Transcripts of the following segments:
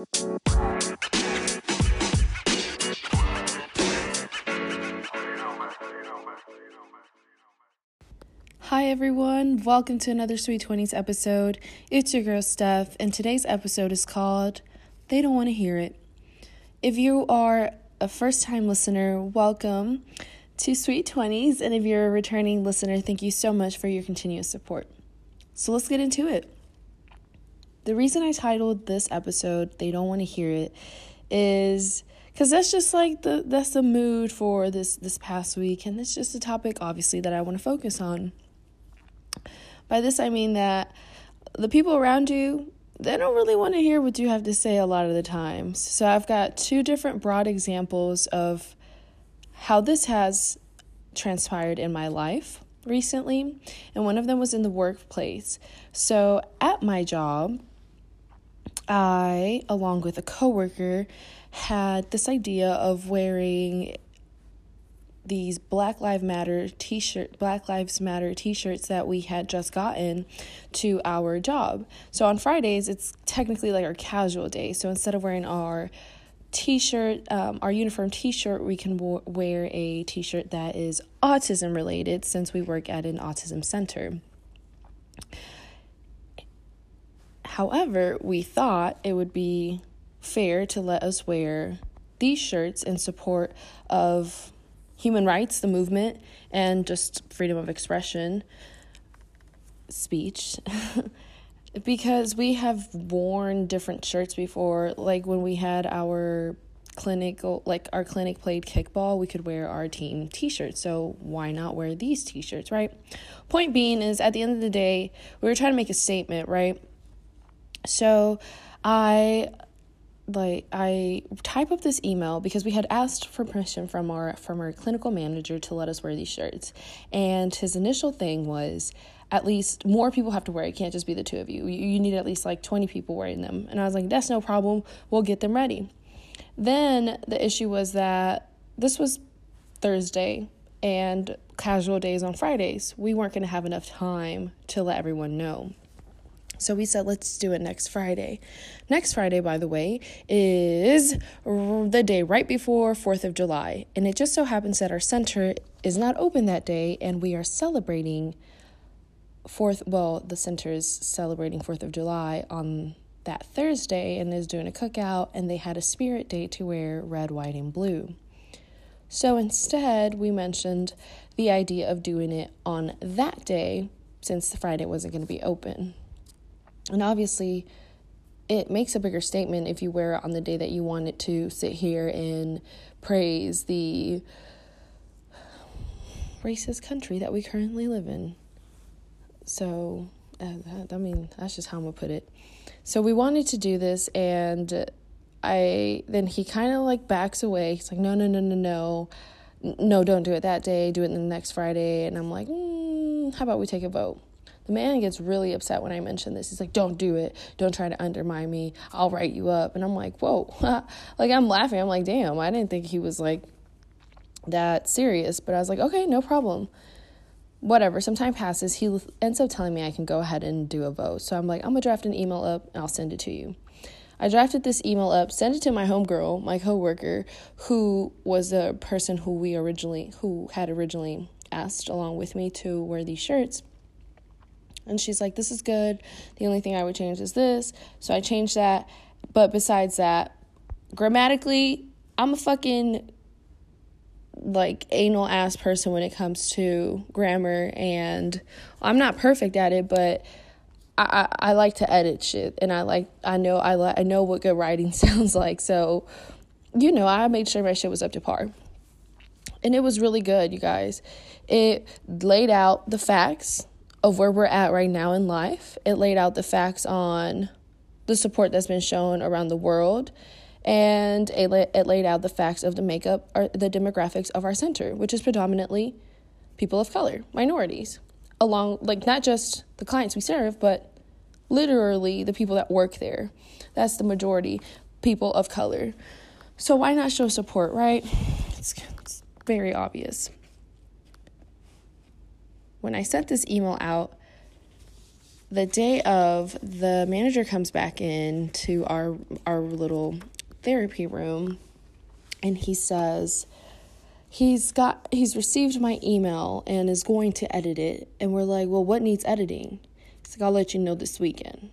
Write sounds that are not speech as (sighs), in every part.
Hi, everyone. Welcome to another Sweet 20s episode. It's your girl, Steph, and today's episode is called They Don't Want to Hear It. If you are a first time listener, welcome to Sweet 20s. And if you're a returning listener, thank you so much for your continuous support. So let's get into it. The reason I titled this episode, They Don't Want to Hear It, is because that's just like the that's the mood for this this past week and it's just a topic obviously that I want to focus on. By this, I mean that the people around you, they don't really want to hear what you have to say a lot of the times. So I've got two different broad examples of how this has transpired in my life recently, and one of them was in the workplace. So at my job, I, along with a coworker, had this idea of wearing these Black Lives Matter t-shirt Black Lives Matter t-shirts that we had just gotten to our job. So on Fridays it's technically like our casual day. So instead of wearing our t-shirt um, our uniform t-shirt we can wear a t-shirt that is autism related since we work at an autism center however we thought it would be fair to let us wear these shirts in support of human rights, the movement, and just freedom of expression, speech. (laughs) because we have worn different shirts before, like when we had our clinic like our clinic played kickball we could wear our team t-shirts. So why not wear these t-shirts right? Point being is at the end of the day we were trying to make a statement right so i like I type up this email because we had asked for permission from our from our clinical manager to let us wear these shirts. And his initial thing was at least more people have to wear it. can't just be the two of you. You, you need at least like 20 people wearing them. And I was like, that's no problem. We'll get them ready. Then the issue was that this was Thursday and casual days on Fridays. We weren't going to have enough time to let everyone know. So we said, let's do it next Friday. Next Friday, by the way, is the day right before 4th of July. And it just so happens that our center is not open that day and we are celebrating 4th, well, the center is celebrating 4th of July on that Thursday and is doing a cookout, and they had a spirit day to wear red, white, and blue. So instead, we mentioned the idea of doing it on that day since the Friday wasn't going to be open. And obviously, it makes a bigger statement if you wear it on the day that you want it to sit here and praise the racist country that we currently live in. So, uh, that, I mean, that's just how I'm gonna put it. So, we wanted to do this, and I then he kind of like backs away. He's like, no, no, no, no, no. No, don't do it that day. Do it the next Friday. And I'm like, mm, how about we take a vote? The man gets really upset when I mention this. He's like, Don't do it. Don't try to undermine me. I'll write you up. And I'm like, Whoa. (laughs) like, I'm laughing. I'm like, Damn, I didn't think he was like that serious. But I was like, Okay, no problem. Whatever. Some time passes. He ends up telling me I can go ahead and do a vote. So I'm like, I'm going to draft an email up and I'll send it to you. I drafted this email up, sent it to my homegirl, my coworker, who was the person who we originally, who had originally asked along with me to wear these shirts. And she's like, This is good. The only thing I would change is this. So I changed that. But besides that, grammatically, I'm a fucking like anal ass person when it comes to grammar and I'm not perfect at it, but I, I, like to edit shit and I like I know I like I know what good writing (laughs) sounds like. So, you know, I made sure my shit was up to par. And it was really good, you guys. It laid out the facts of where we're at right now in life. It laid out the facts on the support that's been shown around the world and it, it laid out the facts of the makeup or the demographics of our center, which is predominantly people of color, minorities, along like not just the clients we serve, but literally the people that work there. That's the majority, people of color. So why not show support, right? It's, it's very obvious when I sent this email out, the day of, the manager comes back in to our our little therapy room and he says he's got he's received my email and is going to edit it. And we're like well what needs editing? He's like i'll let you know this weekend.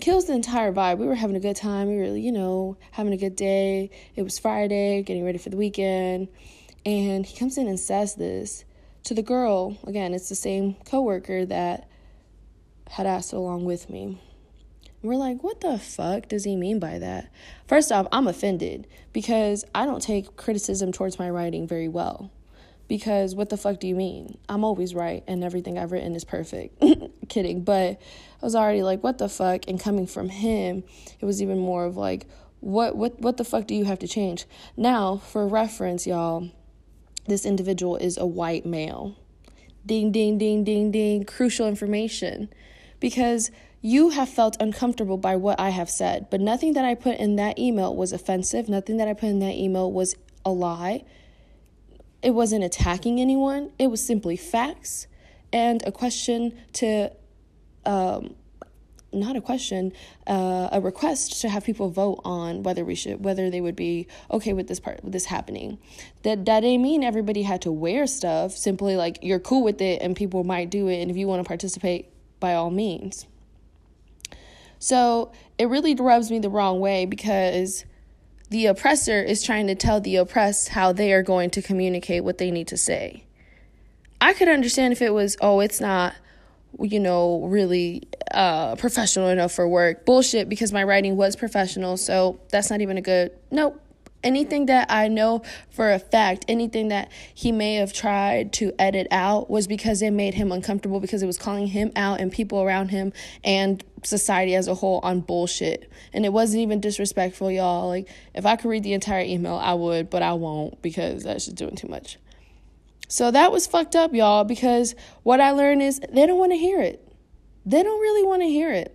Kills the entire vibe. We were having a good time. We were you know having a good day. It was friday getting ready for the weekend. And he comes in and says this to the girl again it's the same coworker that had asked along with me we're like, what the fuck does he mean by that? First off, I'm offended because I don't take criticism towards my writing very well. Because what the fuck do you mean? I'm always right and everything I've written is perfect. (laughs) Kidding. But I was already like, what the fuck? And coming from him, it was even more of like, what what what the fuck do you have to change? Now, for reference, y'all, this individual is a white male. Ding ding ding ding ding, crucial information. Because you have felt uncomfortable by what I have said, but nothing that I put in that email was offensive. Nothing that I put in that email was a lie. It wasn't attacking anyone, it was simply facts and a question to, um, not a question, uh, a request to have people vote on whether we should, whether they would be okay with this part, with this happening. That that didn't mean everybody had to wear stuff. Simply like you're cool with it and people might do it, and if you want to participate, by all means. So it really rubs me the wrong way because the oppressor is trying to tell the oppressed how they are going to communicate what they need to say. I could understand if it was, oh, it's not, you know, really uh, professional enough for work. Bullshit, because my writing was professional, so that's not even a good, nope, anything that I know for a fact, anything that he may have tried to edit out was because it made him uncomfortable because it was calling him out and people around him and society as a whole on bullshit. And it wasn't even disrespectful, y'all. Like, if I could read the entire email, I would, but I won't because that's just doing too much. So that was fucked up, y'all, because what I learned is they don't want to hear it. They don't really want to hear it.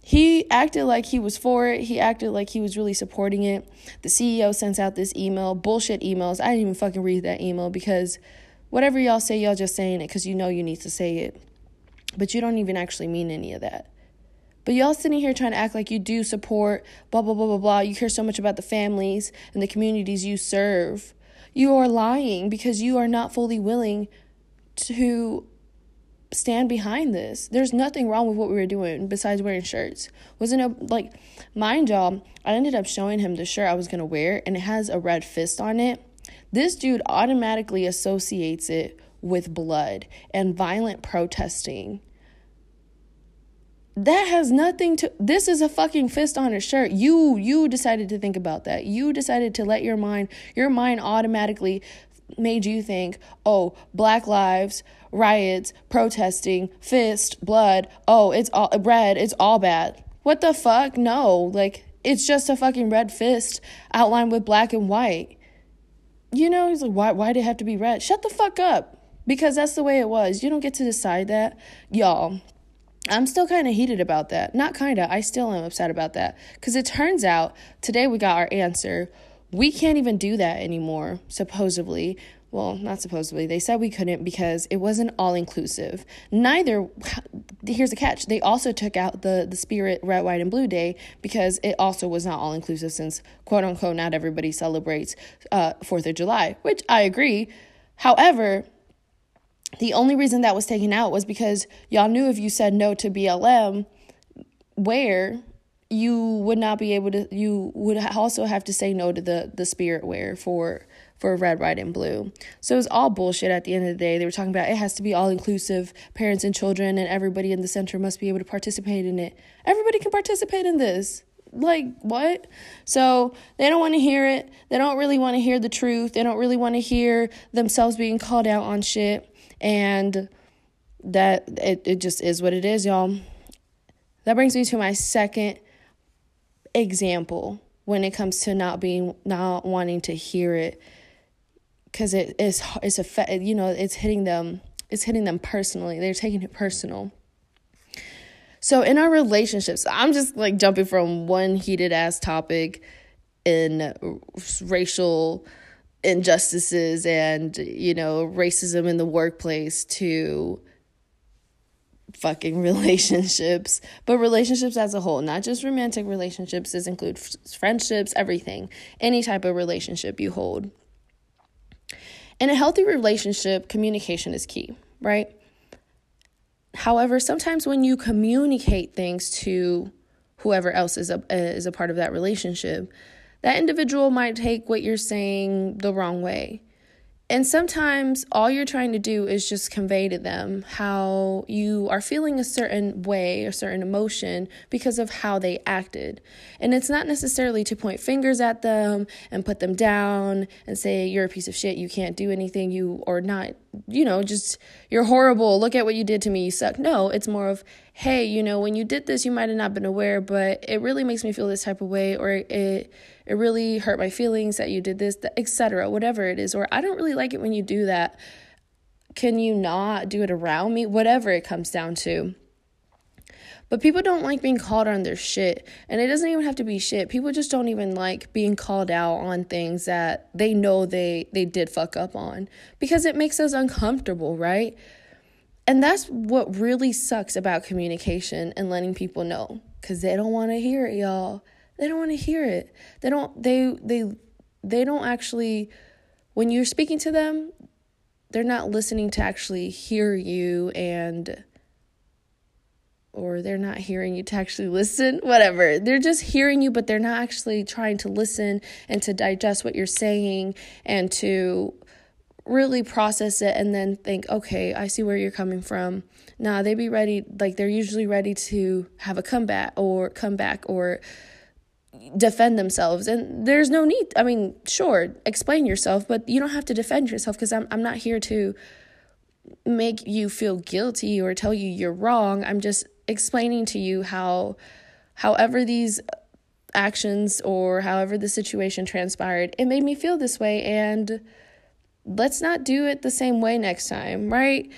He acted like he was for it. He acted like he was really supporting it. The CEO sends out this email, bullshit emails. I didn't even fucking read that email because whatever y'all say, y'all just saying it because you know you need to say it. But you don't even actually mean any of that. But y'all sitting here trying to act like you do support, blah, blah, blah, blah, blah. You care so much about the families and the communities you serve. You are lying because you are not fully willing to stand behind this. There's nothing wrong with what we were doing besides wearing shirts. Wasn't it like mind y'all, I ended up showing him the shirt I was gonna wear and it has a red fist on it. This dude automatically associates it with blood and violent protesting. That has nothing to this is a fucking fist on a shirt. You you decided to think about that. You decided to let your mind your mind automatically made you think, "Oh, black lives riots, protesting, fist, blood. Oh, it's all red. It's all bad. What the fuck? No, like it's just a fucking red fist outlined with black and white. You know, he's like, why? Why did it have to be red? Shut the fuck up, because that's the way it was. You don't get to decide that, y'all. I'm still kind of heated about that. Not kind of. I still am upset about that because it turns out today we got our answer. We can't even do that anymore, supposedly well, not supposedly, they said we couldn't because it wasn't all inclusive. Neither, (sighs) here's the catch, they also took out the, the spirit red, white, and blue day because it also was not all inclusive since, quote unquote, not everybody celebrates uh, 4th of July, which I agree. However, the only reason that was taken out was because y'all knew if you said no to BLM, where you would not be able to, you would also have to say no to the, the spirit wear for for red, white, and blue. So it was all bullshit at the end of the day. They were talking about it has to be all inclusive, parents and children, and everybody in the center must be able to participate in it. Everybody can participate in this. Like, what? So they don't want to hear it. They don't really want to hear the truth. They don't really want to hear themselves being called out on shit. And that it, it just is what it is, y'all. That brings me to my second example when it comes to not being not wanting to hear it. Because it is it's a you know it's hitting them it's hitting them personally. They're taking it personal. So in our relationships i'm just like jumping from one heated ass topic in racial injustices and you know racism in the workplace to fucking (laughs) relationships, but relationships as a whole, not just romantic relationships. This includes friendships, everything, any type of relationship you hold. In a healthy relationship, communication is key, right? However, sometimes when you communicate things to whoever else is a is a part of that relationship, that individual might take what you're saying the wrong way. And sometimes all you're trying to do is just convey to them how you are feeling a certain way, a certain emotion because of how they acted. And it's not necessarily to point fingers at them and put them down and say, you're a piece of shit, you can't do anything, you or not, you know, just you're horrible, look at what you did to me, you suck. No, it's more of, hey, you know, when you did this, you might have not been aware, but it really makes me feel this type of way, or it it really hurt my feelings that you did this, etc. Whatever it is, or I don't really like it when you do that. Can you not do it around me? Whatever it comes down to. But people don't like being called on their shit. And it doesn't even have to be shit. People just don't even like being called out on things that they know they they did fuck up on because it makes us uncomfortable, right? And that's what really sucks about communication and letting people know cuz they don't want to hear it, y'all. They don't want to hear it. They don't they they they don't actually when you're speaking to them, they're not listening to actually hear you and or they're not hearing you to actually listen, (laughs) whatever. They're just hearing you, but they're not actually trying to listen and to digest what you're saying and to really process it and then think, okay, I see where you're coming from. Nah, they'd be ready, like they're usually ready to have a comeback or come back or defend themselves and there's no need i mean sure explain yourself but you don't have to defend yourself because I'm, I'm not here to make you feel guilty or tell you you're wrong i'm just explaining to you how however these actions or however the situation transpired it made me feel this way and let's not do it the same way next time right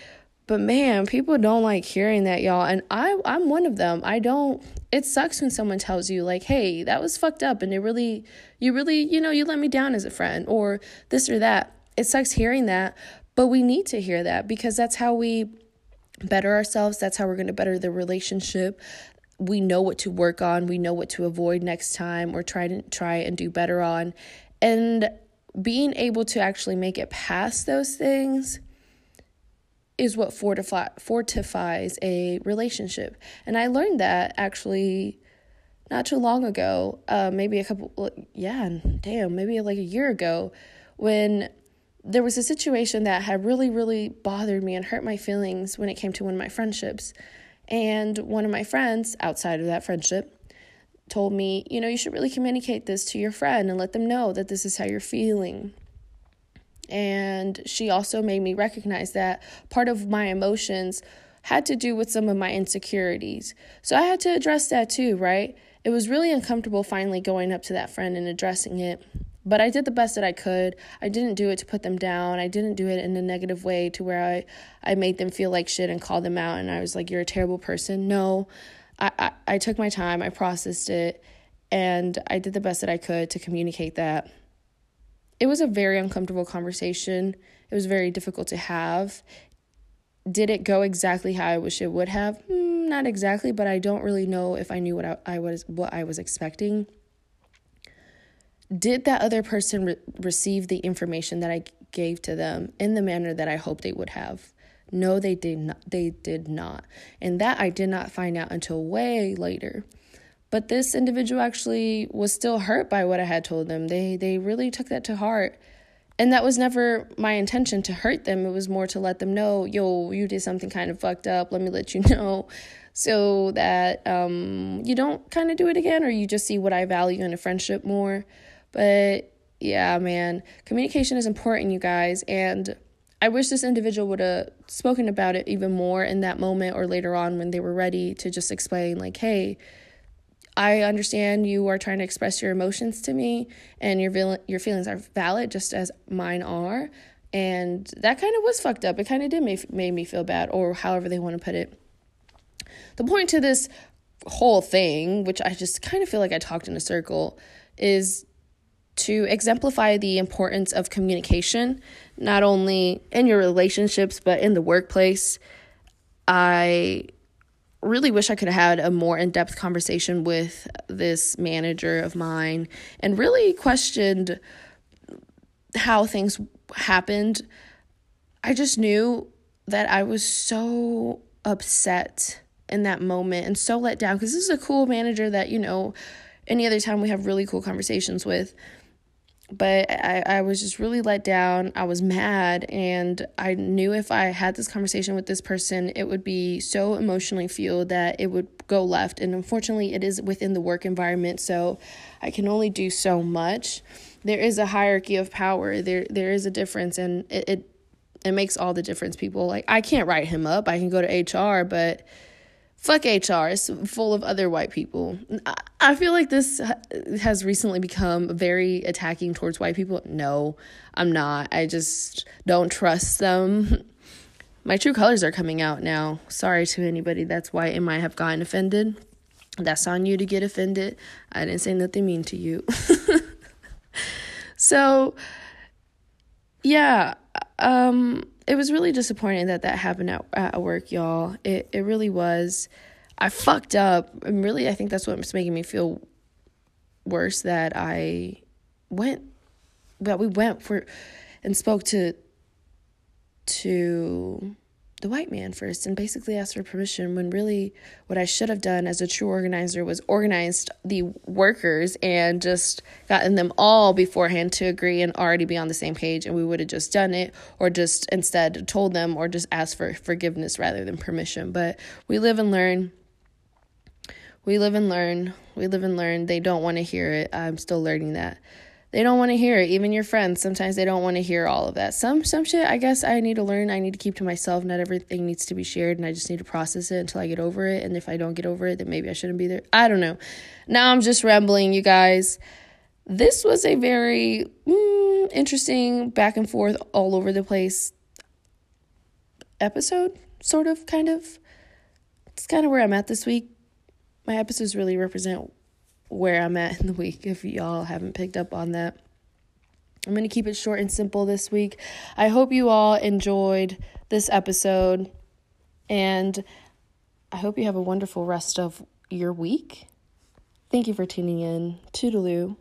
but man, people don't like hearing that, y'all. And I I'm one of them. I don't it sucks when someone tells you like, "Hey, that was fucked up and it really you really, you know, you let me down as a friend or this or that." It sucks hearing that, but we need to hear that because that's how we better ourselves. That's how we're going to better the relationship. We know what to work on, we know what to avoid next time or try to try and do better on. And being able to actually make it past those things is what fortify, fortifies a relationship. And I learned that actually not too long ago, uh, maybe a couple, yeah, damn, maybe like a year ago, when there was a situation that had really, really bothered me and hurt my feelings when it came to one of my friendships. And one of my friends outside of that friendship told me, you know, you should really communicate this to your friend and let them know that this is how you're feeling. And she also made me recognize that part of my emotions had to do with some of my insecurities. So I had to address that too, right? It was really uncomfortable finally going up to that friend and addressing it. But I did the best that I could. I didn't do it to put them down. I didn't do it in a negative way to where I, I made them feel like shit and called them out and I was like, You're a terrible person. No. I, I, I took my time, I processed it, and I did the best that I could to communicate that it was a very uncomfortable conversation. It was very difficult to have. Did it go exactly how I wish it would have? Mm, not exactly, but I don't really know if I knew what I, I was what I was expecting. Did that other person re- receive the information that I gave to them in the manner that I hoped they would have? No, they did not. They did not. And that I did not find out until way later. But this individual actually was still hurt by what I had told them. They they really took that to heart. And that was never my intention to hurt them. It was more to let them know, yo, you did something kind of fucked up. Let me let you (laughs) know so that um, you don't kind of do it again or you just see what I value in a friendship more. But yeah, man, communication is important, you guys. And I wish this individual would have spoken about it even more in that moment or later on when they were ready to just explain, like, hey, I understand you are trying to express your emotions to me and your your feelings are valid just as mine are. And that kind of was fucked up. It kind of did make, made me feel bad, or however they want to put it. The point to this whole thing, which I just kind of feel like I talked in a circle, is to exemplify the importance of communication, not only in your relationships, but in the workplace. I really wish I could have had a more in depth conversation with this manager of mine and really questioned how things happened. I just knew that I was so upset in that moment and so let down because this is a cool manager that, you know, any other time we have really cool conversations with but I, I was just really let down. I was mad, and I knew if I had this conversation with this person, it would be so emotionally fueled that it would go left. And unfortunately, it is within the work environment, so I can only do so much. There is a hierarchy of power. There there is a difference, and it it, it makes all the difference. People like I can't write him up. I can go to HR, but fuck HR. It's full of other white people. I feel like this has recently become very attacking towards white people. No, I'm not. I just don't trust them. (laughs) My true colors are coming out now. Sorry to anybody that's white and might have gotten offended. That's on you to get offended. I didn't say nothing mean to you. (laughs) so, yeah, um, it was really disappointing that that happened at, at work, y'all. It it really was. I fucked up, and really, I think that's what's making me feel worse. That I went, that we went for, and spoke to, to the white man first and basically asked for permission when really what I should have done as a true organizer was organized the workers and just gotten them all beforehand to agree and already be on the same page and we would have just done it or just instead told them or just asked for forgiveness rather than permission. But we live and learn. We live and learn. We live and learn. They don't want to hear it. I'm still learning that they don't want to hear it. Even your friends, sometimes they don't want to hear all of that. Some some shit I guess I need to learn. I need to keep to myself. Not everything needs to be shared and I just need to process it until I get over it. And if I don't get over it, then maybe I shouldn't be there. I don't know. Now I'm just rambling, you guys. This was a very mm, interesting back and forth all over the place episode, sort of, kind of. It's kind of where I'm at this week. My episodes really represent where I'm at in the week if y'all haven't picked up on that. I'm going to keep it short and simple this week. I hope you all enjoyed this episode and I hope you have a wonderful rest of your week. Thank you for tuning in. Toodaloo.